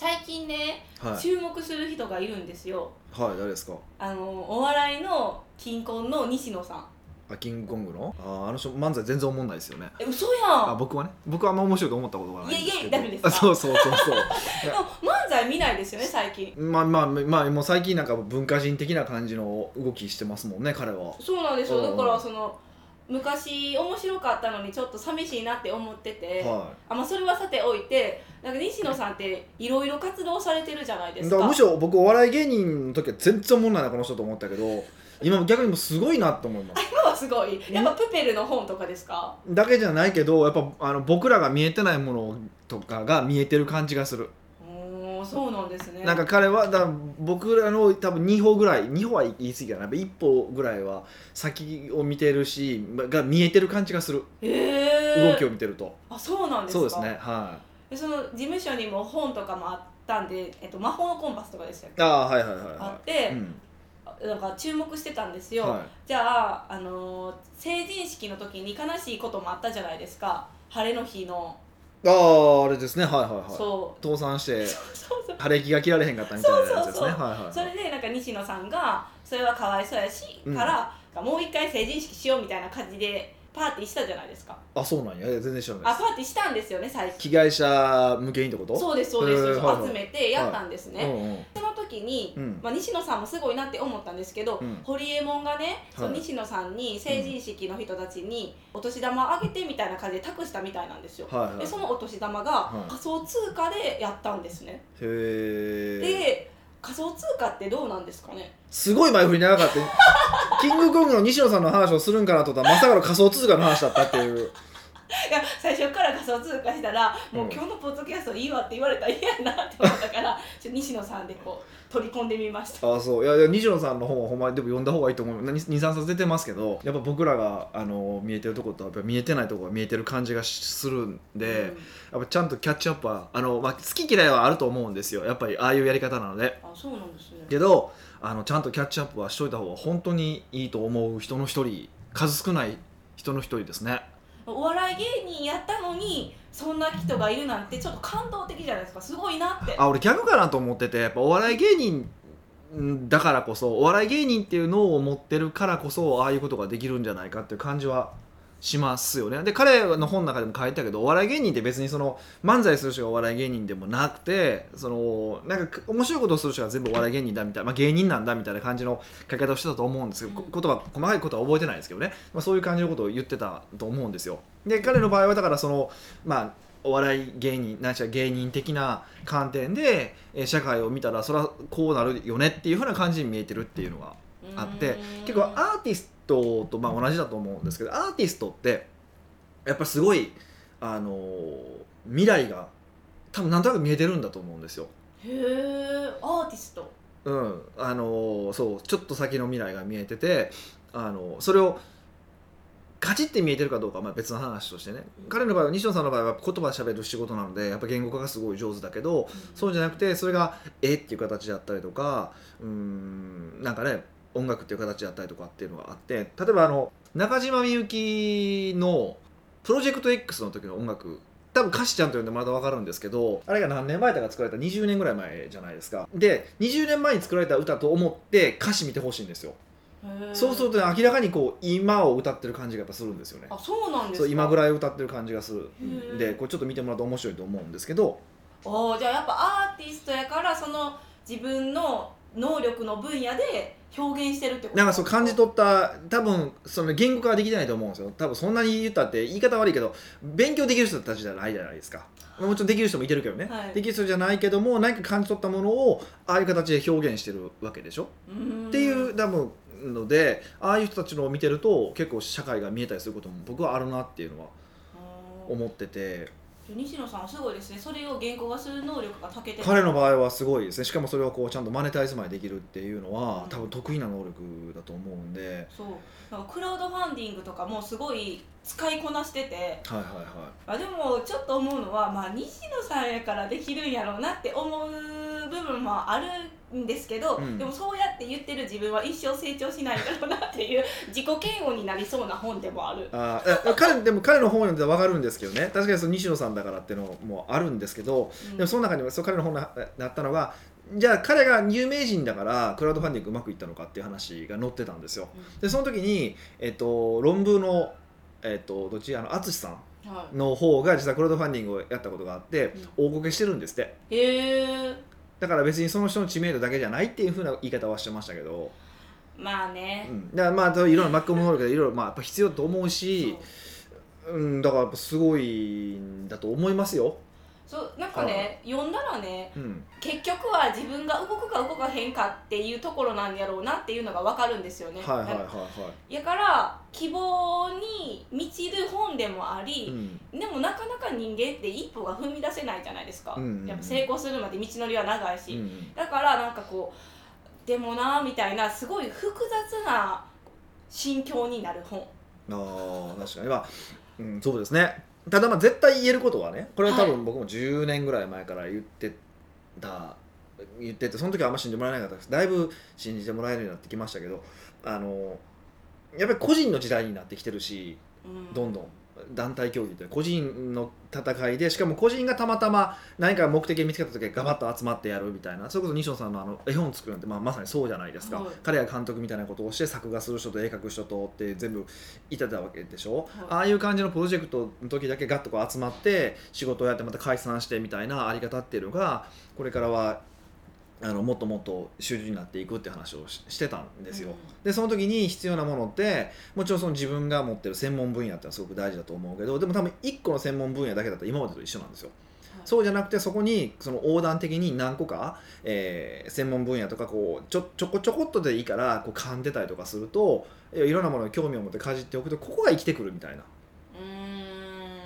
最近ね、はい。注目する人がいるんですよ。はい誰ですか？あのお笑いの金婚の西野さん。あキングコングのああの人漫才全然思んないですよね。え嘘あやん。僕はね僕はあんま面白いと思ったことがないんですけど。いやいやダメですか？あそうそうそうそう。でも漫才見ないですよね最近。まあまあまあもう最近なんか文化人的な感じの動きしてますもんね彼は。そうなんですよ。うん。だからその昔面白かったのにちょっと寂しいなって思ってて、はあまあ、それはさておいてなんか西野さんっていろいろ活動されてるじゃないでいすか。だからむしろ僕お笑い芸人の時は全然思んないなこの人と思ったけど今逆にもうすごいなと思います。今はすごい。やっぱプペルの本とかですか？だけじゃないけどやっぱあの僕らが見えてないものとかが見えてる感じがするそうなんですね。なんか彼はだ僕らの多分2歩ぐらい2歩は言い過ぎかな。1歩ぐらいは先を見てるしが見えてる感じがする。へえ。動きを見てると、あそうなんですか？そうですねはでその事務所にも本とかもあったんで、えっと、魔法のコンパスとかですよいああはいはいはいあはってい、うん。なんか注目してたんですよ、はじゃあ、あのー成人式の時に悲しいこともあったじゃないですか。晴れの日の、い、あああれですね。はいはいはい。そう。倒産して そうそう晴れ着が着られへんかったみたいなやつですね。そうそうそう。はいはいはい。それでなんか西野さんがそれはかわいそうやし、うん。からもう一回成人式しようみたいな感じでパーティーしたじゃないですか。あそうなんや。いや全然知らないです。あパーティーしたんですよね最近被害者向けにってこと？そうですそうです、へーはいはい。集めてやったんですね、うんうんその時に、うん。まあ、西野さんもすごいなって思ったんですけど、うん。ホリエモンがね、そのはい西野さんに成人式の人たちにお年玉あげてみたいな感じで託したみたいなんですよ、はいはいでそのお年玉がはい仮想通貨でやったんですね、へえで仮想通貨ってどうなんですかね？すごい前振り長かった。キングコングの西野さんの話をするんかなと思った。らまさかの仮想通貨の話だったっていう。いや最初から仮想通貨したらもううん。今日のポッドキャストいいわって言われたら嫌やなって思ったから西野さんでこう取り込んでみました。ああそう。いやいや西野さんの本はほんまにでも読んだ方がいいと思う。23冊出てますけどやっぱ僕らがあの見えてるとことやっぱ見えてないとこが見えてる感じがするんで、やっぱちゃんとキャッチアップはあの、まあ、好き嫌いはあると思うんですよ。やっぱりああいうやり方なので。うんあそうなんですね。けどあのちゃんとキャッチアップはしといた方が本当にいいと思う人の一人数少ない人の一人ですねお笑い芸人やったのにそんな人がいるなんてちょっと感動的じゃないですか。すごいなって。あ俺逆かなと思っててやっぱお笑い芸人だからこそお笑い芸人っていう脳を持ってるからこそああいうことができるんじゃないかっていう感じはしますよね。で彼の本の中でも書いたけどお笑い芸人って別にその漫才する人がお笑い芸人でもなくてそのなんか面白いことをする人が全部お笑い芸人だみたいな、まあ、芸人なんだみたいな感じの書き方をしてたと思うんですけど、言葉細かいことは覚えてないですけどね、まあ、そういう感じのことを言ってたと思うんですよ。で彼の場合はだからそのまあお笑い芸人ないしは芸人的な観点でえー社会を見たらそれはこうなるよねっていうふうな感じに見えてるっていうのがあって結構アーティストとまあ同じだと思うんですけどアーティストってやっぱりすごい、あのー未来が多分なんとなく見えてるんだと思うんですよ。へえアーティスト。うん。あのーそう。ちょっと先の未来が見えてて、あのーそれをカチッて見えてるかどうかはまあ別の話としてね。彼の場合は西野さんの場合は言葉で喋る仕事なのでやっぱ言語化がすごい上手だけどそうじゃなくてそれが絵っていう形であったりとかうーんなんかね音楽っていう形であったりとかっていうのがあって例えばあの中島みゆきの「プロジェクト X」の時の音楽多分歌詞ちゃんと読んでもらうと分かるんですけどあれが何年前だか作られた20年ぐらい前じゃないですか。で20年前に作られた歌と思って歌詞見てほしいんですよ。そうするとね明らかにこう今を歌ってる感じがやっぱするんですよね。あそうなんです今ぐいらい歌ってる感じがするんでこれちょっと見てもらうと面白いと思うんですけど。あじゃあやっぱアーティストやからその自分の能力の分野で表現してるってこと？なんかそう感じ取った多分その言語化はできてないと思うんですよ。多分そんなに言ったって言い方悪いけど勉強できる人たちじゃないじゃないですか。もちろんできる人もいてるけどね、はい。できる人じゃないけども何か感じ取ったものをああいう形で表現してるわけでしょ、っていう多分のでああいう人たちのを見てると結構社会が見えたりすることも僕はあるなっていうのは思ってて西野さんはすごいですね。それを原稿化する能力が長けてる。彼の場合はすごいですね。しかもそれをこうちゃんとマネタイズまでできるっていうのはうん。多分得意な能力だと思うんで。そう。なんかクラウドファンディングとかもすごい使いこなしてて。はいはいはあでもちょっと思うのは、まあ、西野さんやからできるんやろうなって思う部分もあるんですけど、うん。でもそうやって言ってる自分は一生成長しないんだろうなっていう 自己嫌悪になりそうな本でもある。あ彼でも彼の本を読んで分かるんですけどね。確かにその西野さんだからっていうのもあるんですけど、うん。でもその中にもそう彼の本になったのがじゃあ彼が有名人だからクラウドファンディングうまくいったのかっていう話が載ってたんですよ。でその時に、えっと、論文の、えっと、どっちあの淳さんはい。の方が実はクラウドファンディングをやったことがあって大こけしてるんですって。へえだから別にその人の知名度だけじゃないっていうふうな言い方はしてましたけど、まあね。う、ん、だからまあいろんな巻き込む能力でいろいろまあやっぱ必要だと思うしうん、だからやっぱすごいんだと思いますよ、そうなんかね読んだらねうん、結局は自分が動くか動かへんかっていうところなんやろうなっていうのが分かるんですよね。はいはいはいやから希望に満ちる本でもあい、りう、ん、でもなかなか人間って一歩が踏み出せないじゃないですか、うんうんうん。やっぱ成功するまで道のりは長いし、うんだからなんかこうでもなみたいなすごい複雑な心境になる本。ああ確かに。まあ、うん、そうですねただまあ絶対言えることはねこれは多分僕も10年ぐらい前から言ってた、言っててその時はあんま信じてもらえなかったです。だいぶ信じてもらえるようになってきましたけどあのやっぱり個人の時代になってきてるしうん。どんどん団体競技って個人の戦いでしかも個人がたまたま何か目的を見つけた時はガバッと集まってやるみたいなそれこそ西野さんのあの絵本作るなんて、まあ、まさにそうじゃないですか、はい。彼が監督みたいなことをして作画する人と絵描く人とって全部いてたわけでしょ、はい。ああいう感じのプロジェクトの時だけガッとこう集まって仕事をやってまた解散してみたいなあり方っていうのがこれからはあのもっともっと主流になっていくって話をししてたんですよ。でその時に必要なものってもちろんその自分が持ってる専門分野ってのはすごく大事だと思うけどでも多分1個の専門分野だけだったら今までと一緒なんですよ。はいそうじゃなくてそこにその横断的に何個か、えー専門分野とかこうちょちょこちょこっとでいいからこう噛んでたりとかするといろんなものに興味を持ってかじっておくとここが生きてくるみたいな。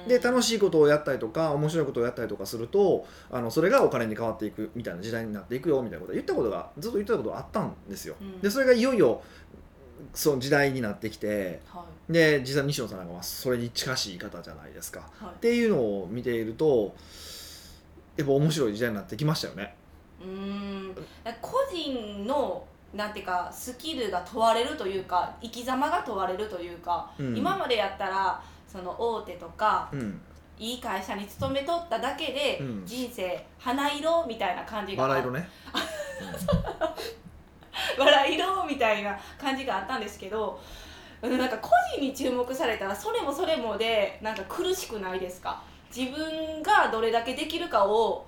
で楽しいことをやったりとか面白いことをやったりとかするとあのそれがお金に変わっていくみたいな時代になっていくよみたいなことを言ったことがずっと言ってたことがあったんですよ。うんでそれがいよいよその時代になってきてはいで実際西野さんなんかはそれに近しい方じゃないですか。はいっていうのを見ているとやっぱ面白い時代になってきましたよね。うーん個人のなんていうかスキルが問われるというか生き様が問われるというか、うん今までやったらその大手とかうん、いい会社に勤めとっただけで、うん。人生花色みたいな感じが。バラ色ね。笑い色みたいな感じがあったんですけどうんなんか個人に注目されたらそれもそれもでなんか苦しくないですか？自分がどれだけできるかを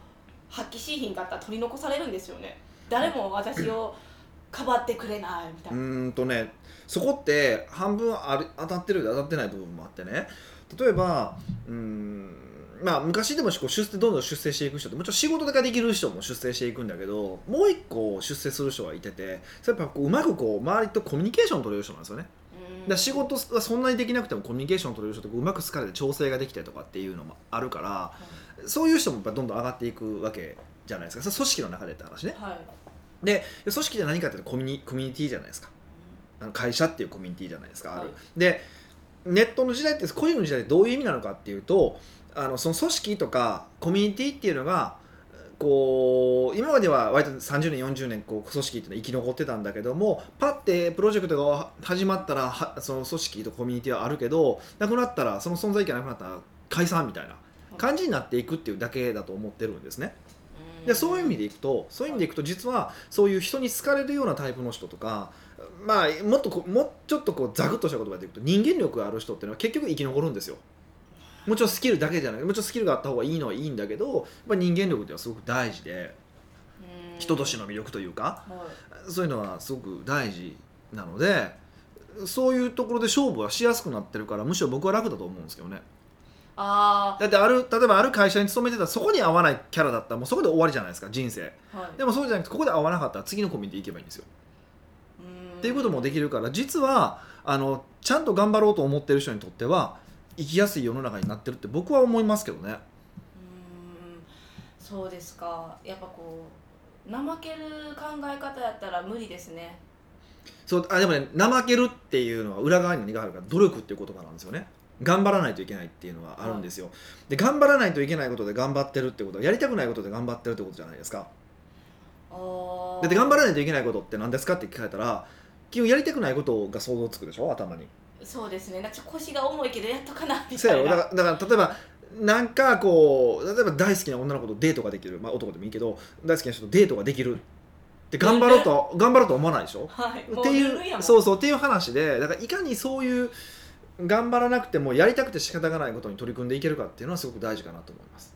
発揮しひんかったら取り残されるんですよね。誰も私をかばってくれないみたいうな、ーんとねそこって半分ある当たってるようで当たってない部分もあってね。例えばうーんまあ昔でもこう出世どんどん出世していく人ってもちろん仕事ができる人も出世していくんだけどもう一個出世する人がいててそれやっぱこううまくこう周りとコミュニケーション取れる人なんですよね。うん。だ仕事はそんなにできなくてもコミュニケーション取れる人ってこううまく疲れて調整ができてとかっていうのもあるからそういう人もやっぱどんどん上がっていくわけじゃないですか。組織の中でって話ね。はい。で組織って何かっていうとコミュニコミュニティじゃないですかあの会社っていうコミュニティじゃないですか、はい。でネットの時代って個人の時代ってどういう意味なのかっていうとあのその組織とかコミュニティっていうのがこう今までは割と30年40年こう組織って生き残ってたんだけどもパッてプロジェクトが始まったらはその組織とコミュニティはあるけどなくなったらその存在意義がなくなったら解散みたいな感じになっていくっていうだけだと思ってるんですね。でそういう意味でいくとそういう意味でいくと実はそういう人に好かれるようなタイプの人とかまあもっとこうもうちょっとこうザクッとした言葉で言うと人間力がある人っていうのは結局生き残るんですよ。もちろんスキルだけじゃない。もちろんスキルがあった方がいいのはいいんだけどやっぱ人間力っていうのはすごく大事でうん。人としての魅力というかはい。そういうのはすごく大事なのでそういうところで勝負はしやすくなってるからむしろ僕は楽だと思うんですけどね。あだってある例えばある会社に勤めてたらそこに合わないキャラだったらもうそこで終わりじゃないですか人生。あはい。でもそうじゃなくてここで合わなかったら次のコミュニティ行けばいいんですよっっていうこともできるから実はあのちゃんと頑張ろうと思ってる人にとっては生きやすい世の中になってるって僕は思いますけどね。うーんそうですかやっぱこう怠ける考え方やったら無理ですねそうあでもね怠けるっていうのは裏側に何があるか努力っていう言葉なんですよね。頑張らないといけないっていうのはあるんですよ。で頑張らないといけないことで頑張ってるってことはやりたくないことで頑張ってるってことじゃないですか。あだって頑張るらないといけないことって何ですかって聞かれたら基本やりたくないことが想像つくでしょ？頭に。そうですね。なんか腰が重いけどやっとかなみたいな。だからだから例えばなんかこう例えば大好きな女の子とデートができる、まあ、男でもいいけど大好きな人とデートができるって頑張ろうと 頑張ろうと思わないでしょ？はい。もっていうん。そうそうっていう話でだからいかにそういう頑張らなくてもやりたくて仕方がないことに取り組んでいけるかっていうのはすごく大事かなと思います。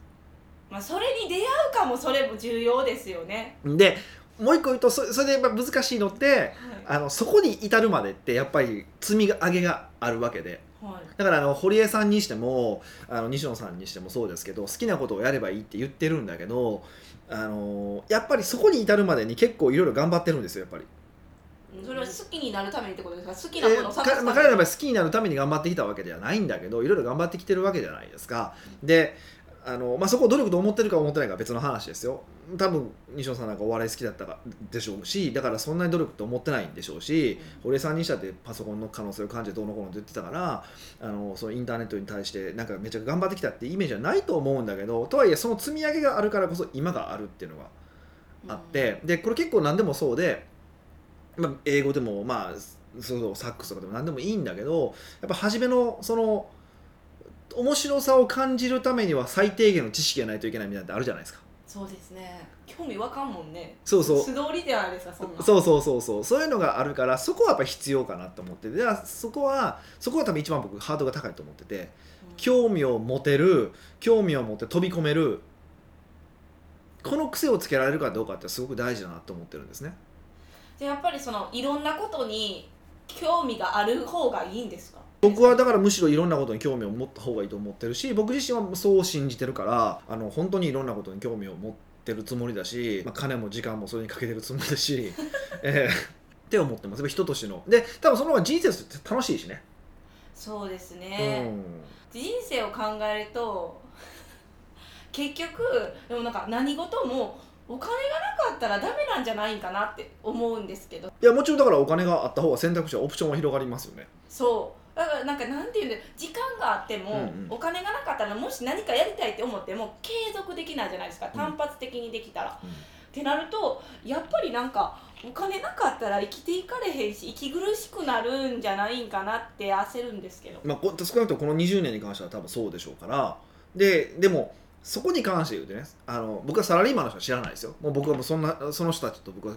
まあ、それに出会うかもそれも重要ですよね、でもう一個言うとそそれでやっぱ難しいのってあのそこに至るまでってやっぱり積み上げがあるわけで。はい。だからあの堀江さんにしてもあの西野さんにしてもそうですけど好きなことをやればいいって言ってるんだけどあのやっぱりそこに至るまでに結構いろいろ頑張ってるんですよやっぱり。それは好きになるためにってことですか？好きなものを探す彼らの場合好きになるために頑張ってきたわけではないんだけどいろいろ頑張ってきてるわけじゃないですか。であの、まあ、そこを努力と思ってるか思ってないかは別の話ですよ。多分西野さんなんかお笑い好きだったかでしょうしだからそんなに努力と思ってないんでしょうし堀江さんにしたってパソコンの可能性を感じてどうのこうのって言ってたからあのそのインターネットに対してなんかめちゃくちゃ頑張ってきたってイメージはないと思うんだけどとはいえその積み上げがあるからこそ今があるっていうのがあって、でこれ結構何でもそうで、まあ、英語でもまあそうそうサックスとかでも何でもいいんだけどやっぱ初めのその面白さを感じるためには最低限の知識がないといけないみたいなのってあるじゃないですか。そうですね。興味わかんもんね。そうそう。素通りじゃないですかそんなそうそうそうそう。そういうのがあるからそこはやっぱ必要かなと思ってて。でそこはそこは多分一番僕ハードルが高いと思ってて。うん。興味を持てる興味を持って飛び込めるこの癖をつけられるかどうかってすごく大事だなと思ってるんですね。じゃあやっぱりそのいろんなことに興味がある方がいいんですか？僕はだからむしろいろんなことに興味を持った方がいいと思ってるし僕自身はそう信じてるからあの本当にいろんなことに興味を持ってるつもりだし、まあ、金も時間もそれにかけてるつもりだし、えーって思ってます。やっぱ人としての。で多分その方が人生として楽しいしね、そうですうね、ん。人生を考えると 結局でもなんか何事もお金がなかったらダメなんじゃないんかなって思うんですけど。いやもちろんだからお金があった方が選択肢はオプションは広がりますよね。そうだからなんかなんていうんだ時間があっても、うんうん。お金がなかったらもし何かやりたいって思っても継続できないじゃないですか。うん。単発的にできたら、ってなるとやっぱりなんかお金なかったら生きていかれへんし息苦しくなるんじゃないんかなって焦るんですけど。まあ、こ少なくともこの20年に関しては多分そうでしょうから。ででもそこに関して言うとねあの僕はサラリーマンの人は知らないですよ。もう僕はもうそんなその人たちと僕は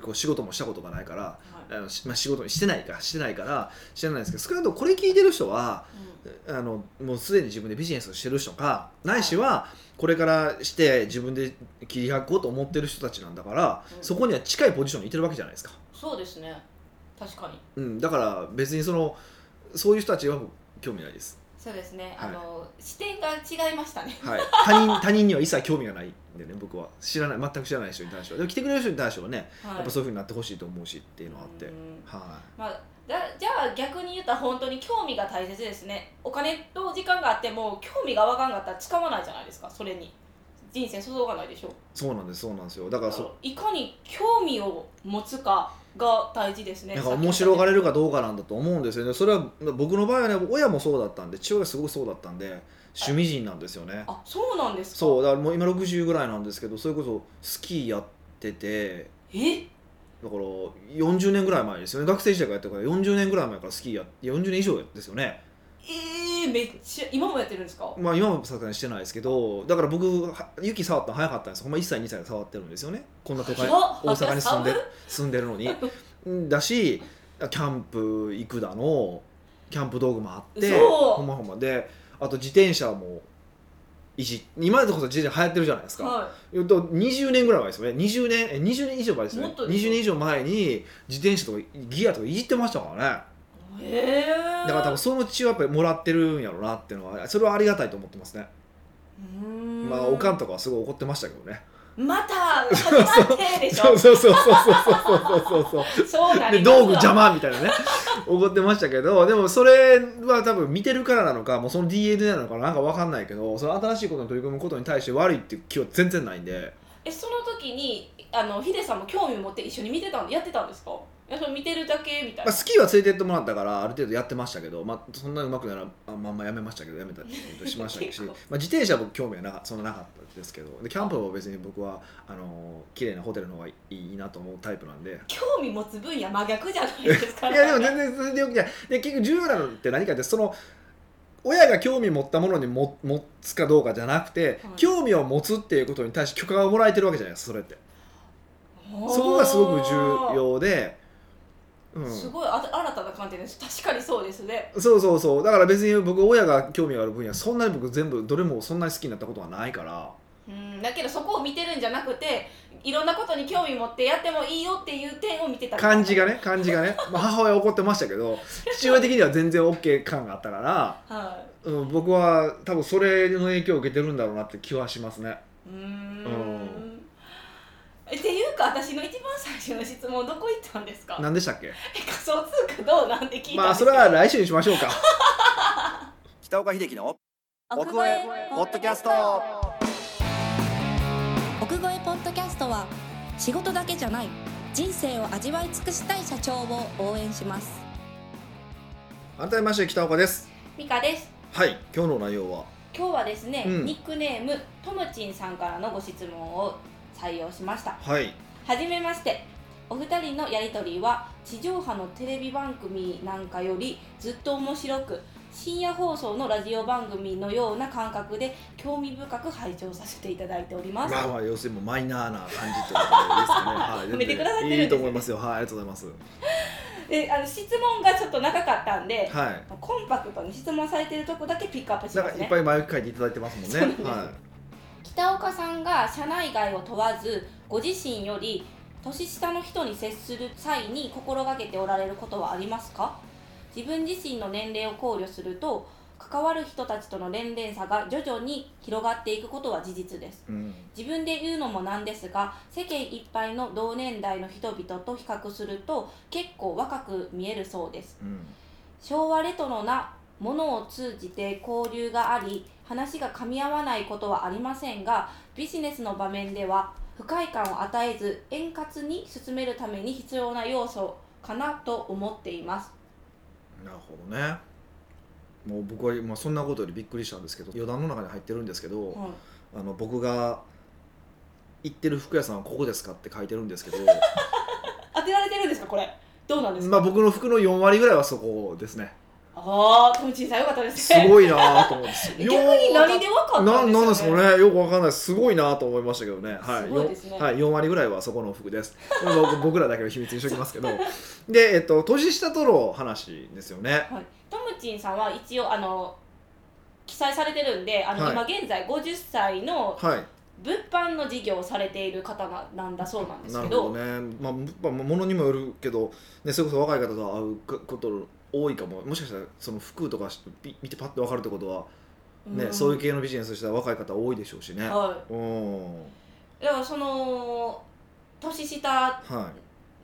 こう仕事もしたことがないから。はいあの、しまあ、仕事にしてないかしてないから知らないですけど少なくともこれ聞いてる人はうん。あのもうすでに自分でビジネスをしてる人かないしはこれからして自分で切り開こうと思ってる人たちなんだから、うん。そこには近いポジションにいてるわけじゃないですか。そうですね。確かに。うん、だから別にそのそういう人たちは僕興味ないです。そうですね、はい。あの視点が違いましたね。はい、他人 他人には一切興味がないんでね僕は。知らない全く知らない人に対しては。でも来てくれる人に対してはね、はい。やっぱそういうふうになってほしいと思うしっていうのがあって、うんはまあ、だじゃあ逆に言ったら本当に興味が大切ですね。お金と時間があっても興味がわかんかったら使わないじゃないですか。それに。人生注がないでしょ。い、そうなんですそうなんですよ。だからそいかに興味を持つかが大事ですねなんか面白がれれるかどうかなんだと思うんですよね。それは僕の場合はね親もそうだったんで父親がすごくそうだったんで趣味人なんですよね。あそうなんですか？そうだからもう今60ぐらいなんですけどそれこそスキーやっててえ？だから40年ぐらい前ですよね。学生時代からやってるから40年ぐらい前からスキーや40年以上ですよねえー、めっちゃ今もやってるんですか？まあ今もさすがにしてないですけどだから僕は雪触ったの早かったんですほんま1歳2歳で触ってるんですよね。こんな都会大阪に住んで住んでるのに。だしキャンプ行くだのキャンプ道具もあってほんまほんま。であと自転車もいじ今でこそ自転車流行ってるじゃないですか、は言うと20年ぐらい前ですよね。20年え20年以上前ですよね。ですよ20年以上前に自転車とかギアとかいじってましたからね。いへえだから多分そのうちはやっぱりもらってるんやろうなっていうのはそれはありがたいと思ってますね。まあおかんとかはすごい怒ってましたけどね。また始 まってでしょ。そうそうそうそうそうそうそうそうなり道具邪魔みたいなね。怒ってましたけどでもそれは多分見てるからなのかもうその DNA なのかなんか分かんないけどその新しいことに取り組むことに対して悪いっていう気は全然ないんで。えその時にあのヒデさんも興味を持って一緒に見てたんやってたんですか？やそれ見てるだけみたいまあ、な、スキーは連れてってもらったからある程度やってましたけど、まあ、そんなうまくならあまあまあやめましたけどやめたりしましたし 結構。まあ、自転車は僕興味はなかそんななかったですけどでキャンプは別に僕はあの綺麗なホテルの方がいいなと思うタイプなんで。興味持つ分野真逆じゃないですか。いやでも全然全然よくない。で結局重要なのって何かってその親が興味持ったものにも持つかどうかじゃなくて、はい。興味を持つっていうことに対して許可がもらえてるわけじゃないですかそれって。そこがすごく重要で、うん、すごいあ新たな観点です。確かにそうですね。そうそうそう。だから別に僕親が興味がある分野そんなに僕全部どれもそんなに好きになったことはないから。うん。だけどそこを見てるんじゃなくていろんなことに興味持ってやってもいいよっていう点を見てた感じがね感じがね、まあ、母親は怒ってましたけど父親的には全然 OK 感があったから、はうん、僕は多分それの影響を受けてるんだろうなって気はしますね。いうーん。っていうか私の一番最初の質問どこ行ったんですか？何でしたっけ？え仮想通貨どうなんて聞いたんですまあそれは来週にしましょうか。北岡秀樹の奥越えポッドキャスト。奥越えポッドキャストは仕事だけじゃない人生を味わい尽くしたい社長を応援します。改めまして北岡です。ミカです。はい今日の内容は？今日はですね、うん。ニックネームともちんさんからのご質問を採用しました。はいはじめまして。お二人のやりとりは地上波のテレビ番組なんかよりずっと面白く深夜放送のラジオ番組のような感覚で興味深く拝聴させていただいております、まあまあ要するにもうマイナーな感じってことですかね。はい 褒めてくださってるんです。ねいいと思いますよ。はいありがとうございます。であの質問がちょっと長かったんで、はい。コンパクトに質問されてるとこだけピックアップしますね。いっぱい前書いていただいてますもんね。んは北岡さんが社内外を問わずご自身より年下の人に接する際に心がけておられることはありますか？自分自身の年齢を考慮すると関わる人たちとの年齢差が徐々に広がっていくことは事実です。い、うん、自分で言うのもなんですが世間いっぱいの同年代の人々と比較すると結構若く見えるそうです。うん。昭和レトロなものを通じて交流があり話が噛み合わないことはありませんがビジネスの場面では不快感を与えず円滑に進めるために必要な要素かなと思っています。なるほどね。もう僕は、まあ、そんなことよりびっくりしたんですけど余談の中に入ってるんですけど、はい。あの僕が行ってる服屋さんはここですかって書いてるんですけど 当てられてるんですかこれ。どうなんですか、まあ僕の服の4割ぐらいはそこですねああトムチンさんよかったですすねごいなと思って 逆に何で分かったんですか、ね、ななんですかね。よくわかんない。すごいなと思いましたけどね。はい。すごいですね。よはい、4割ぐらいはそこの服です。僕僕らだけの秘密にしときますけど。で、えっと、年下との話ですよね。はい、トムチンさんは一応あの記載されてるんであの、はい。今現在50歳のはい。物販の事業をされている方ななんだそうなんですなけど。るほどね。まあ物販ものにもよるけど、ね、それこそ若い方と会うかこと多いかも。もしかしたらその服とかピ見てパッと分かるってことは、ねん。そういう系のビジネスしたら若い方多いでしょうしね、はうん。いだからその年下は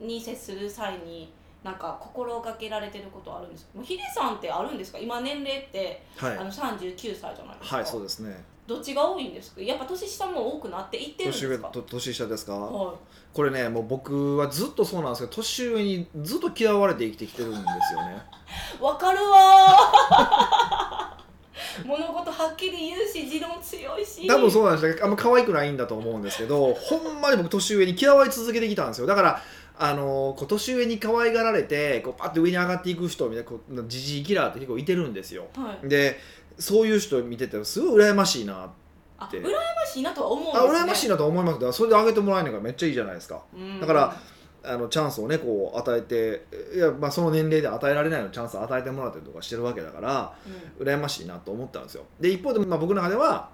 いに接する際になんか心がけられてることあるんですか？もうヒデさんってあるんですか？今年齢って、はい。あの39歳じゃないですか。はいそうですねどっちが多いんですか？やっぱ年下も多くなっていってるんで年すか？年下ですか、はこれねもう僕はずっとそうなんですけど年上にずっと嫌われて生きてきてるんですよね。い わかるわー。物事はっきり言うし持論強いし。多分そうなんですねあんま可愛くないんだと思うんですけどほんまに僕年上に嫌われ続けてきたんですよ。だからあのこう年上に可愛がられてこうパッて上に上がっていく人みたいなこうジジイキラーって結構いてるんですよ。はい。でそういう人見ててすごい羨ましいなあて。羨ましいなとは思うんですあね羨ましいなと思いますだからそれで上げてもらえるのがめっちゃいいじゃないですか。うん。だからあのチャンスをねこう与えていや、まあ、その年齢で与えられないのチャンスを与えてもらったりとかしてるわけだからうん。羨ましいなと思ったんですよ。で一方で、まあ、僕の中では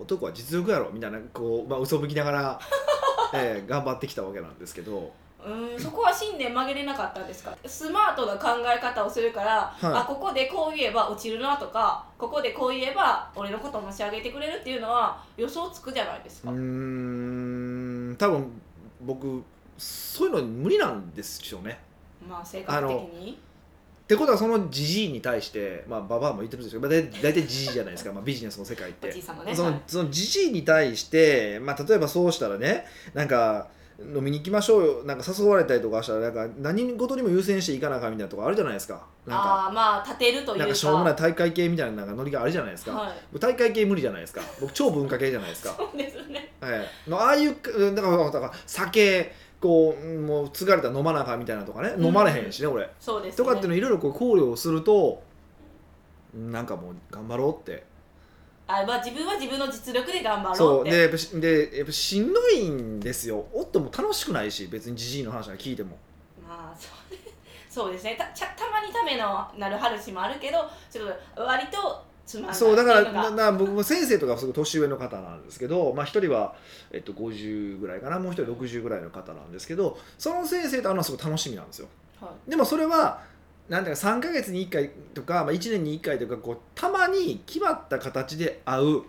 男は実力やろみたいなこう、まあ、嘘吹きながら、えー頑張ってきたわけなんですけどうんそこは信念曲げれなかったんですか？スマートな考え方をするから、い。あここでこう言えば落ちるなとかここでこう言えば俺のことを持ち上げてくれるっていうのは予想つくじゃないですか、うーん多分僕そういうの無理なんですよね。まあ性格的に。ってことはそのじじいに対してまあババアも言ってるんですけど、まあ、大大体じじいじゃないですか、まあ、ビジネスの世界って。じじいに対して、まあ、例えばそうしたらねなんか飲みに行きましょうよ。なんか誘われたりとかしたらなんか何事にも優先していかなあかんみたいなとこあるじゃないですか。なんかああまあ立てるというか。なんかしょうもない大会系みたいななんかノリがあるじゃないですか、はい。大会系無理じゃないですか。僕超文化系じゃないですか。そうですね。はい、のああいううんだからだから酒こううんもう継がれたら飲まなあかんみたいなとかね、うん。飲まれへんしね俺。そうですね。とかっていうのいろいろこう考慮するとなんかもう頑張ろうってあまあ自分は自分の実力で頑張ろそううって。でやっぱしでやっぱしんどいんですよ。夫も楽しくないし別にじじいの話が聞いても。まあそうそうですね。たちゃたまにためのなる話もあるけどちょっと割とつまんないそうだからっていうのが。だから僕も先生とかすごい年上の方なんですけどまあ一人は、えっと、50ぐらいかな。もう一人60ぐらいの方なんですけどその先生と会うのはすごい楽しみなんですよ。はい。でもそれはなんていうか3か月に1回とか、まあ、1年に1回とかこうたまに決まった形で会ううん。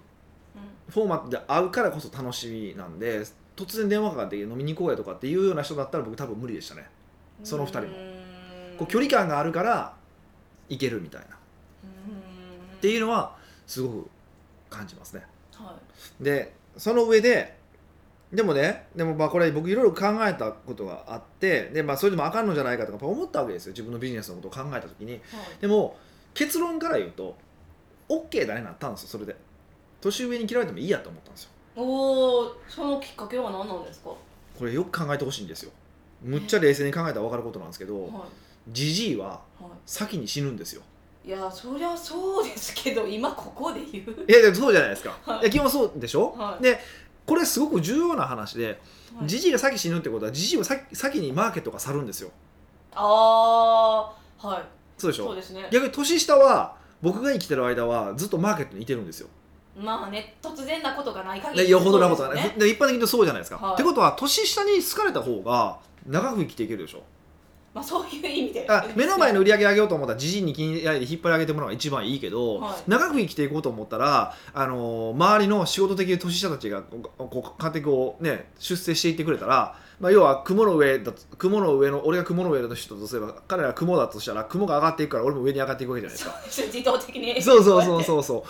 フォーマットで会うからこそ楽しみなんで突然電話かかって飲みに行こうやとかっていうような人だったら僕多分無理でしたね。その二人も。こう距離感があるからいけるみたいな。っていうのはすごく感じますね。はでその上ででもねでもまあこれ僕いろいろ考えたことがあってで、まあ、それでもあかんのじゃないかとか思ったわけですよ。自分のビジネスのことを考えた時に。いはい。でも結論から言うと OK だねなったんですよそれで。年上に嫌われてもいいやと思ったんですよ。おおそのきっかけは何なんですか？はこれよく考えてほしいんですよ。むっちゃ冷静に考えたら分かることなんですけどい。じじいはは先に死ぬんですよ。いいやそりゃそうですけど今ここで言う？いやでもそうじゃないですか、はい。い、や基本そうでしょ、はい。でこれすごく重要な話ではい。じじいが先死ぬってことはじじいは先先にマーケットが去るんですよ。ああはい。そうでしょ？そうですね。逆に年下は僕が生きてる間はずっとマーケットにいてるんですよ。まあね突然なことがない限りでよほどなことはね。そうですよで一般的にそうじゃないですか、はい。ってことは年下に好かれた方が長く生きていけるでしょ？まあそういう意味であ目の前の売り上げ上げようと思ったらじじいに気にやりで引っ張り上げてもらうのが一番いいけど、はい長く生きていこうと思ったら、あのー周りの仕事的に年下たちがこうこう勝手にこう、ね、出世していってくれたら、まあ、要は雲の上だと雲の上の俺が雲の上だと人とすれば彼らが雲だとしたら雲が上がっていくから俺も上に上がっていくわけじゃないですか。そ う自動的にそうそうそうそうそ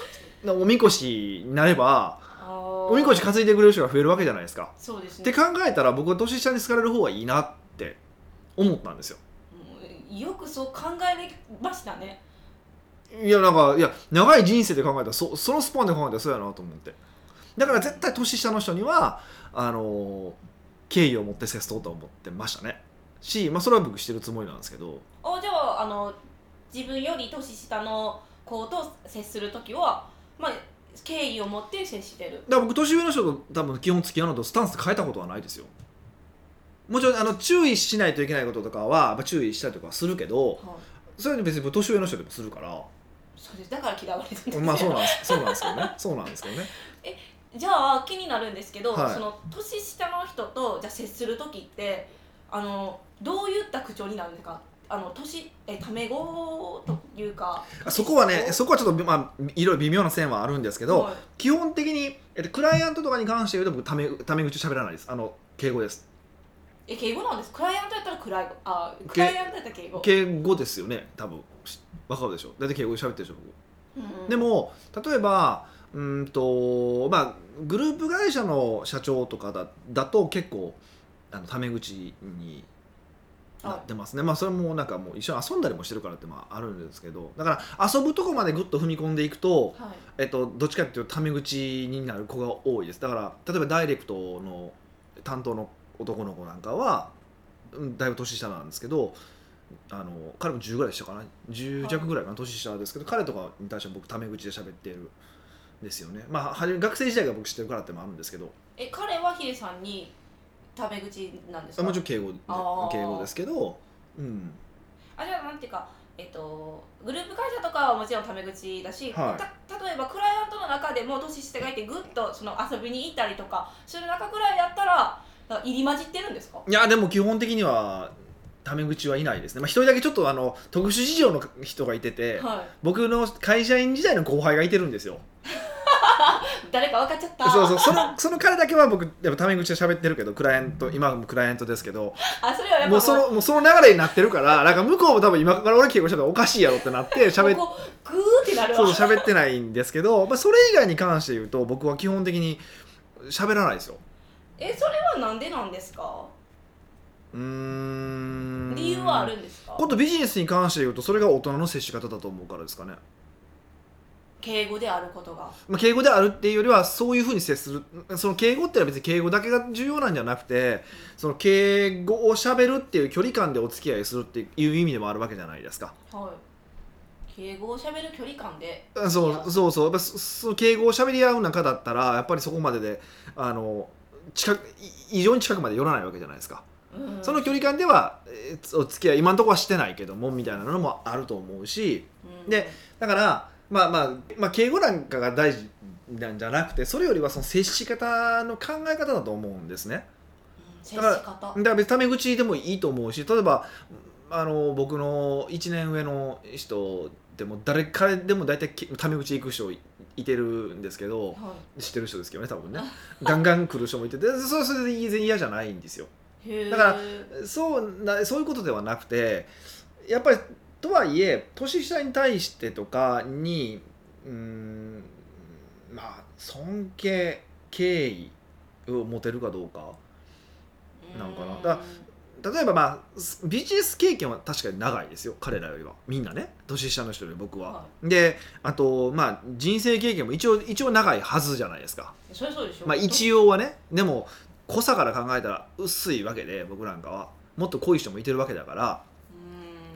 う。おみこしになればおおみこし担いでくれる人が増えるわけじゃないですか。そうですねって考えたら僕は年下に好かれる方がいいなって思ったんですよ。うんよくそう考えれましたね。いやなんかいや長い人生で考えたらそそのスパンで考えたらそうやなと思って。だから絶対年下の人にはあの敬意を持って接そうと思ってましたね。し、まあ、それは僕してるつもりなんですけど。おじゃああの自分より年下の子と接する時はまあ敬意を持って接してる。だから僕年上の人と多分基本付き合うのとスタンス変えたことはないですよもちろんあの注意しないといけないこととかはやっぱ注意したりとかはするけどはい。それに別に年上の人でもするから。そうです。だから嫌われてるまあそうなんです。そうなんですけどね。そうなんですけどね。じゃあ気になるんですけど、はい。その年下の人とじゃあ接する時ってあのどういった口調になるんですか。あの年えタメ語というか。あそこはねそこはちょっと、まあ、いろいろ微妙な線はあるんですけど、はい。基本的に、えっと、クライアントとかに関して言うと僕タメタメ口喋らないです。あの敬語ですえ敬語なんです？クライアントやったらクライあクけライアントやったら敬語。敬語ですよね。多分。しわかるでしょ？大体敬語で喋ってるでしょ僕、うん。でも例えばうーんとまあグループ会社の社長とかだだと結構あのタメ口になってますね。まあそれもなんかもう一緒に遊んだりもしてるからってまああるんですけど。だから遊ぶとこまでぐっと踏み込んでいくと、はい。えっと、どっちかっていうとタメ口になる子が多いです。だから例えばダイレクトの担当の男の子なんかはうんだいぶ年下なんですけどあの彼も10ぐらい下かな。10弱ぐらいかな年下ですけど彼とかに対しては僕タメ口で喋ってるんですよね。まあはじめ学生時代が僕知ってるからってのもあるんですけど。え彼はヒデさんにタメ口なんですか？あもちろん敬語敬語ですけどうん。あじゃあなんていうかえっと、グループ会社とかはもちろんタメ口だし、はい。た例えばクライアントの中でも年下がいてぐっとその遊びに行ったりとかする中ぐらいやったら入り混じってるんですか？いやでも基本的にはタメ口はいないですね。まあ一人だけちょっとあの特殊事情の人がいてて、はい。僕の会社員時代の後輩がいてるんですよ。誰か分かっちゃった。そうそう。そのその彼だけは僕やっぱタメ口で喋ってるけどクライアント今もクライアントですけど。あそれはやっぱもうそのもうその流れになってるからなんか向こうも多分今から俺敬語喋ったらおかしいやろってなって 喋っこうグーってなるわ。そう喋ってないんですけど、まあ、それ以外に関して言うと僕は基本的に喋らないですよええそれはなんでなんですか？うーん。理由はあるんですか？今度ビジネスに関して言うとそれが大人の接し方だと思うからですかね、敬語であることが。まあ、敬語であるっていうよりはそういうふうに接する。その敬語ってのは別に敬語だけが重要なんじゃなくてその敬語をしゃべるっていう距離感でお付き合いするっていう意味でもあるわけじゃないですか。はい。敬語をしゃべる距離感で。あそうそうそう。やっぱそその敬語をしゃべり合う中だったらやっぱりそこまでであの近くい異常に近くまで寄らないわけじゃないですか、うん。その距離感では、えーお付き合い今のところはしてないけどもみたいなのもあると思うし。うん。でだからまあまあ、まあ、敬語なんかが大事なんじゃなくてそれよりはその接し方の考え方だと思うんですね。うん。接しだから別にタメ口でもいいと思うし例えばあの僕の1年上の人でも誰彼でも大体けタメ口行く人いいてるんですけどは知ってる人ですけどね多分ね。ガンガン来る人もいてでそれそれで全然嫌じゃないんですよ。だからそうなそういうことではなくてやっぱりとはいえ年下に対してとかにうーんまあ尊敬敬意を持てるかどうかなんかな。だ例えばまあビジネス経験は確かに長いですよ。彼らよりは。みんなね。年下の人より僕は、はであとまあ人生経験も一応一応長いはずじゃないですか。それそうでしょ。まあ一応はね。でも濃さから考えたら薄いわけで僕なんかは。もっと濃い人もいてるわけだから。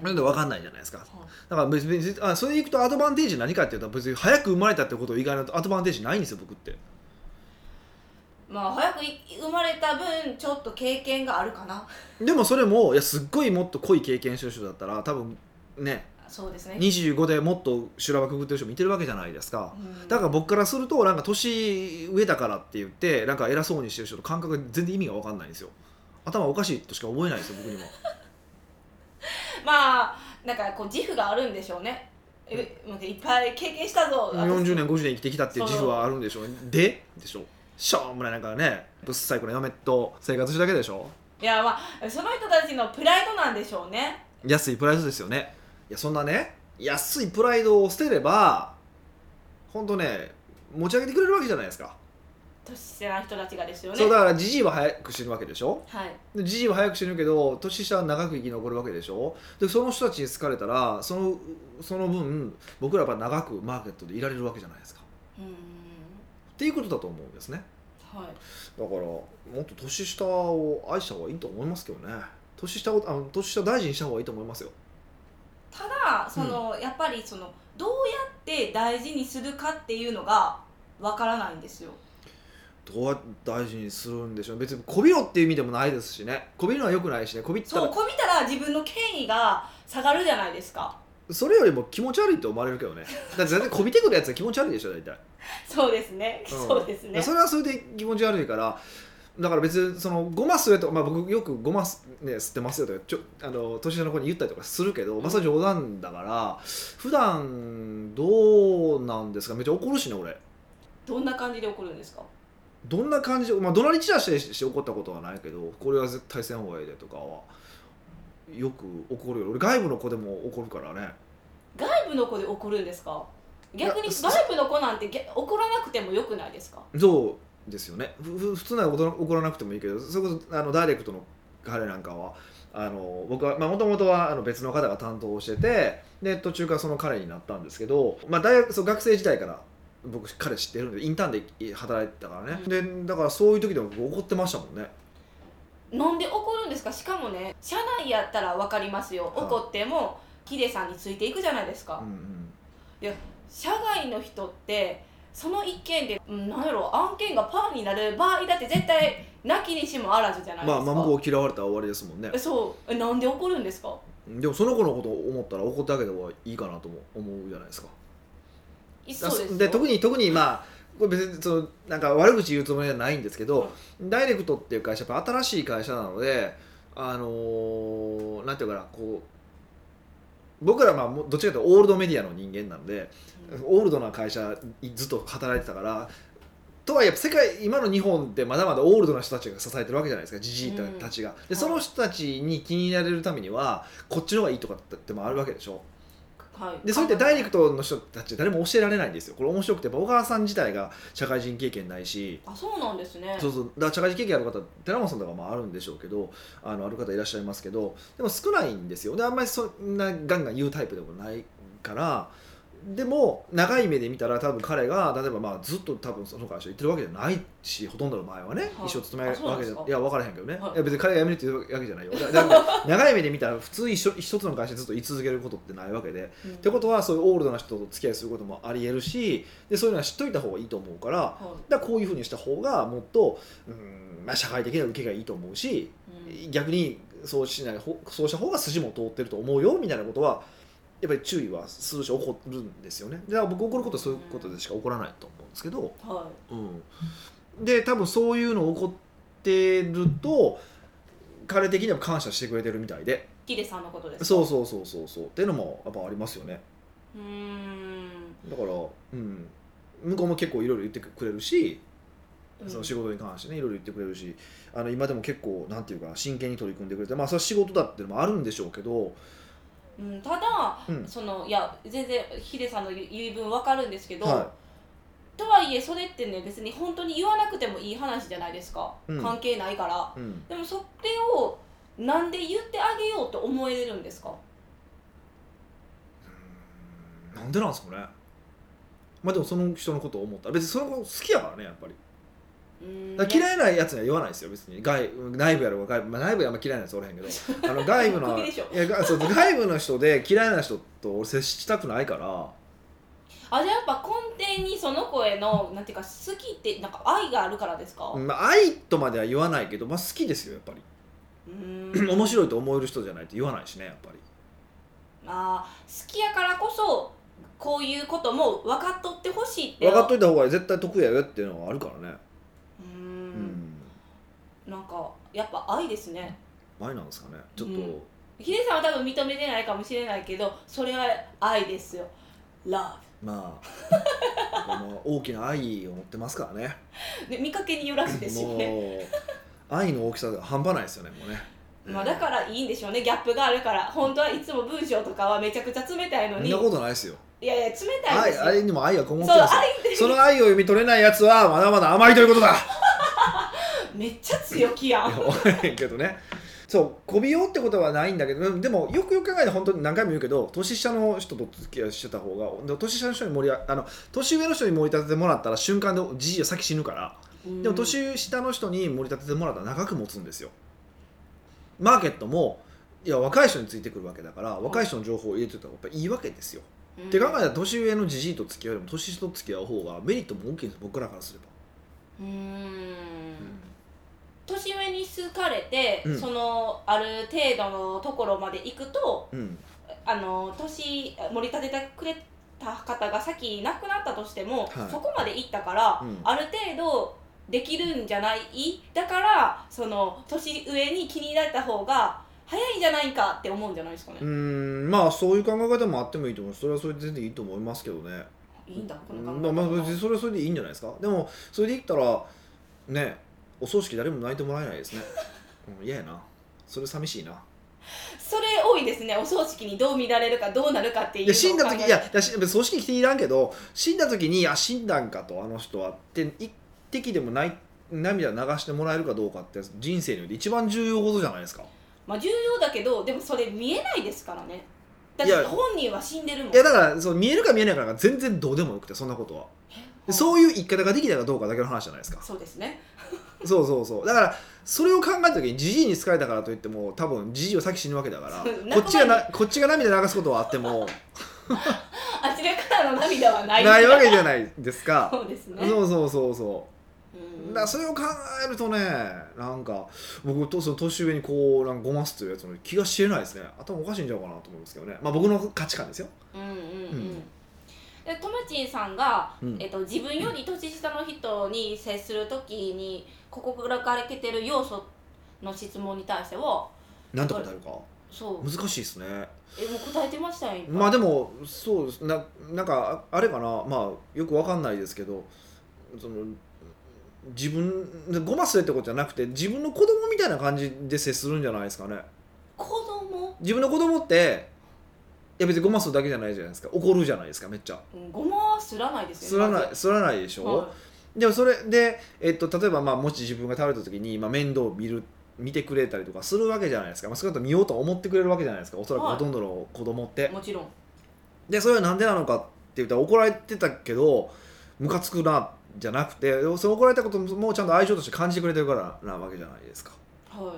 うん。で分かんないじゃないですか。はい。だから別に別にあそれでいくとアドバンテージ何かっていうと別に早く生まれたってこと以外のアドバンテージないんですよ僕ってまあ早くい生まれた分ちょっと経験があるかな。でもそれもいやすっごいもっと濃い経験してる人だったら多分ねそうですね。25でもっと修羅場くぐってる人もいてるわけじゃないですか。うん。だから僕からするとなんか年上だからって言ってなんか偉そうにしてる人と感覚が全然意味が分かんないんですよ。頭おかしいとしか思えないですよ僕にも。まあなんかこう自負があるんでしょうね。えなんかいっぱい経験したぞ。40年50年生きてきたっていう自負はあるるんでしょうね。で？でしょしょうもないなんかねぶっさいこの嫁と生活しただけでしょ？いやまあその人たちのプライドなんでしょうね。安いプライドですよね。いやそんなね安いプライドを捨てれば本当ね持ち上げてくれるわけじゃないですか、年下な人たちがですよね。そうだからじじいは早く死ぬわけでしょ？はい。でじじいは早く死ぬけど年下は長く生き残るわけでしょ？でその人たちに好かれたらそのその分僕らは長くマーケットでいられるわけじゃないですか。うんっていうことだと思うんですね。はい。だからもっと年下を愛した方がいいと思いますけどね。年下をあの年下大事にした方がいいと思いますよ。ただその、やっぱりそのどうやって大事にするかっていうのがわからないんですよ。どうやって大事にするんでしょう。別にこびろっていう意味でもないですしね。こびるのはよくないしね。こびったらそうこびたら自分の権威が下がるじゃないですか。それよりも気持ち悪いと思われるけどね。だって全然こびてくるやつは気持ち悪いでしょ大体、そうですね、うん。そうですね。それはそれで気持ち悪いからだから別にそのごま吸えとか、まあ、僕よくごま、ね、吸ってますよとかちょあの年下の子に言ったりとかするけど、まあ、それ冗談だから普段どうなんですか？めっちゃ怒るしね俺。どんな感じで怒るんですか？どんな感じで、まあ、怒鳴り散らしてして怒ったことはないけどこれは絶対せん方がいいでとかはよく怒るよ。俺外部の子でも怒るからね。外部の子で怒るんですか？逆にいや外部の子なんてげ怒らなくてもよくないですか？そうですよね。ふふ普通なら怒ら怒らなくてもいいけどそれこそあのダイレクトの彼なんかはあの僕はもともとはあの別の方が担当しててで途中からその彼になったんですけど、まあ、大学そう学生時代から僕彼知ってるんでインターンで働いてたからね、でだからそういう時でも僕怒ってましたもんね。なんで怒るんですか？しかもね社内やったら分かりますよ。はい。怒ってもヒデさんについていくじゃないですか、うんうん社外の人ってその一件で、うん、なんやろ案件がパーになる場合だって絶対泣きにしもあらずじゃないですか、まあまあ向こう嫌われたら終わりですもんね。えそう。えなんで怒るんですか？でもその子のことを思ったら怒ってあげた方がいいかなとも思うじゃないですか。いそうですよ。で特に特にまあこれ別にそのなんか悪口言うつもりはないんですけど、ダイレクトっていう会社やっぱ新しい会社なのであのーなんていうかなこう僕らはどっちかというとオールドメディアの人間なので、オールドな会社にずっと働いてたからとはいえ世界今の日本ってまだまだオールドな人たちが支えてるわけじゃないですかじじいたちが、でその人たちに気に入られるためにはこっちの方がいいとかってもあるわけでしょはい。でそれってダイレクトの人たち誰も教えられないんですよ。これ面白くて小川さん自体が社会人経験ないし。あそうなんですね。そうそう。だ社会人経験ある方寺本さんとかもあるんでしょうけどあのある方いらっしゃいますけどでも少ないんですよ。であんまりそんなガンガン言うタイプでもないからでも長い目で見たら多分彼が例えばまあずっと多分その会社行ってるわけじゃないしほとんどの前はね、はい。一生勤めるわけじゃいや分からへんけどね、はい。い、や別に彼が辞めるっていうわけじゃないよ。だだから長い目で見たら普通一緒一つの会社にずっと居続けることってないわけで。うん。ってことはそういうオールドな人と付き合いすることもありえるしでそういうのは知っといた方がいいと思うからはだからこういうふうにした方がもっとうん、まあ、社会的な受けがいいと思うしいうん。逆にそうしないほそうした方が筋も通ってると思うよみたいなことはやっぱり注意はするし起こるんですよね。だから僕怒ることはそういうことでしか起こらないと思うんですけど、はうん、で多分そういうの起こってると彼的には感謝してくれてるみたいで。いヒデさんのことですか？そうそうそうそうそう。っていうのもやっぱありますよね。うーん。だから、うん、向こうも結構いろいろ言ってくれるしうん。その仕事に関してねいろいろ言ってくれるしあの今でも結構なんていうか真剣に取り組んでくれてまあそれは仕事だっていうのもあるんでしょうけど、うん、ただ、うん。そのいや全然ヒデさんの言い分わかるんですけど、はとはいえそれってね別に本当に言わなくてもいい話じゃないですか、うん。関係ないから。いうん、でもそれをなんで言ってあげようと思えるんですか？なんでなんですかね。まあでもその人のことを思った。ら別にその子好きやからねやっぱりだから嫌いなやつには言わないですよ別に。外内部やろうが外部、まあ、内部はあんま嫌いなやつおらへんけど。あの外部のいやがそう外部の人で嫌いな人と俺接したくないから。あじゃあやっぱ根底にその子へのなんていうか好きってなんか愛があるからですか？うまあ、愛とまでは言わないけど、まあ、好きですよやっぱり。面白いと思える人じゃないと言わないしねやっぱり。あー好きやからこそこういうことも分かっとってほしいって分かっといた方が絶対得やよっていうのはあるからねなんかやっぱ愛ですね。愛なんですかね。ちょっと、うん。ヒデさんは多分認めてないかもしれないけどそれは愛ですよ。Love まあ。この大きな愛を持ってますからね。で 見かけによらずですよね、愛の大きさが半端ないですよねもうね。まあ、だからいいんでしょうね。ギャップがあるから。本当はいつも文章とかはめちゃくちゃ冷たいのに。そんなことないですよ。いやいや冷たいですよ。愛愛にも愛がこもってそうますよ愛でその愛を読み取れないやつはまだまだ甘いということだめっちゃ強気やん。けどね。そうこびようってことはないんだけどうんでもよくよく考えて本当に何回も言うけど年下の人と付き合いしてた方がで年下の人に盛りあの年上の人に盛り立ててもらったら瞬間でじじいは先死ぬから。でも年下の人に盛り立ててもらったら長く持つんですよ。マーケットもいや若い人についてくるわけだから若い人の情報を入れてた方がやっぱいいわけですよ、うん。って考えたら年上のじじいと付き合うよりも年下と付き合う方がメリットも大きいんです僕らからすれば、うーん年上に好かれて、うん。そのある程度のところまで行くとうん。あの年盛り立ててくれた方が先亡くなったとしても、はい。そこまで行ったから、うん。ある程度できるんじゃない？だからその年上に気に入られた方が早いんじゃないかって思うんじゃないですかね。う、ーん。まあそういう考え方もあってもいいと思う。それはそれで全然いいと思いますけどね。いいんだ。このまあまあ別にそれはそれでいいんじゃないですか。でもそれで言ったらねお葬式誰も泣いてもらえないですね。うん嫌やな。それ寂しいな。それ多いですね。お葬式にどう見られるかどうなるかっていういや死んだ時いやいや葬式来ていらんけど死んだ時にあ死んだんかとあの人はって一滴でもない涙流してもらえるかどうかって人生において一番重要ことじゃないですか。まあ重要だけどでもそれ見えないですからね。だって本人は死んでるもん。いやだからそう見えるか見えないかなんか全然どうでもよくてそんなことは。でそういう生き方ができたかどうかだけの話じゃないですか。そうですねそうそうそう。だからそれを考えた時にじじいに好かれたからといっても多分じじいは先死ぬわけだからこっちがなこっちが涙流すことはあってもあちらからの涙はない。ないわけじゃないですか。そうですね。そうそうそうそう。うん。だそれを考えるとねなんか僕とその年上にこうなんかごますっていうやつの気が知れないですね。頭おかしいんちゃうかなと思うんですけどね。まあ僕の価値観ですよ。うんうんうん、うん。でともちんさんが、うん。えっと、自分より年下の人に接するときに心がけてる要素の質問に対してはなんて答えるか？そう。難しいですね。えもう答えてましたよ今。まあでもそうです。ななんかああれかな？まあよくわかんないですけどその自分ごますれってことじゃなくて自分の子供みたいな感じで接するんじゃないですかね。子供？自分の子供ってや別にごまするだけじゃないじゃないですか。怒るじゃないですかめっちゃ。うんごまはすらないですすよねまず。らないすらないでしょ、はでもそれで、えっと、例えばまあもし自分が倒れた時に、まあ、面倒を見る見てくれたりとかするわけじゃないですか、まあ、少なくとも見ようと思ってくれるわけじゃないですか。おそらくはい。ほとんどの子供って、いもちろん。でそれはなんでなのかって言ったら怒られてたけどムカつくなじゃなくてその怒られたこともちゃんと愛情として感じてくれてるからなわけじゃないですか、はい。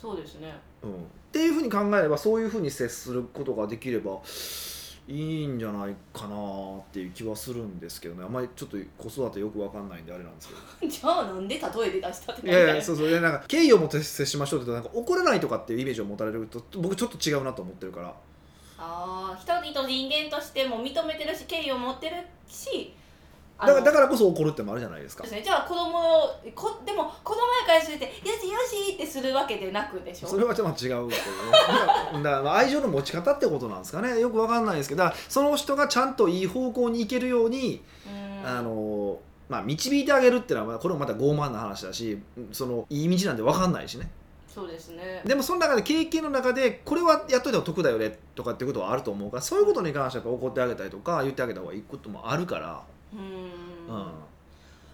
そうですね。うん、っていうふうに考えればそういうふうに接することができればいいんじゃないかなっていう気はするんですけどね。あんまりちょっと子育てよくわかんないんであれなんですけど。じゃあなんで例えで出したっていやいやそうそう。いやなんか敬意を持って接しましょうってなんか怒れないとかっていうイメージを持たれると僕ちょっと違うなと思ってるから。ああ一人と人間としても認めてるし敬意を持ってるしだからだからこそ怒るってもあるじゃないですか。ですね、じゃあ子供のこでも子供やからしてて「よしよし」ってするわけでなくでしょ？それはちょっと違う。けどねだからまあ愛情の持ち方ってことなんですかね。よくわかんないですけどその人がちゃんといい方向に行けるように、うん。あのまあ、導いてあげるっていうのはこれもまた傲慢な話だしそのいい道なんてわかんないしね。そうですね。でもその中で経験の中でこれはやっといた方が得だよねとかっていうことはあると思うからそういうことに関してはやっぱ怒ってあげたりとか言ってあげた方がいいこともあるから、うん。うん。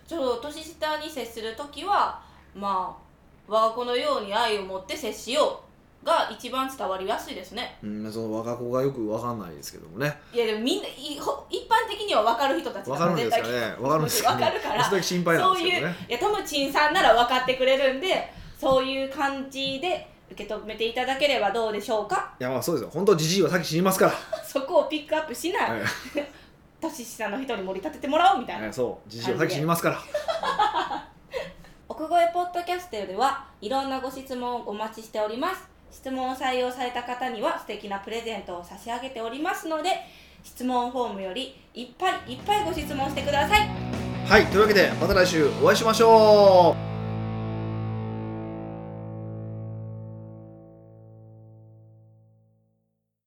ちょっと年下に接する時はまあ我が子のように愛を持って接しようが一番伝わりやすいですね。うん、その我が子がよくわかんないですけどもね。いやでもみんないほ一般的には分かる人たちわかるんですかね。わかるんですかね。分かるから。それだけ心配なんそういうですけどね。いやトムチンさんなら分かってくれるんでそういう感じで受け止めていただければどうでしょうか。いやまあそうですよ。本当じじいは先死にますから、そこをピックアップしない、はい年下の人に盛り立ててもらおうみたいな、はいそう。じじいは先死にますから。奥越ポッドキャストではいろんなご質問をお待ちしております。質問を採用された方には素敵なプレゼントを差し上げておりますので質問フォームよりいっぱいいっぱいご質問してください。はい。というわけでまた来週お会いしましょう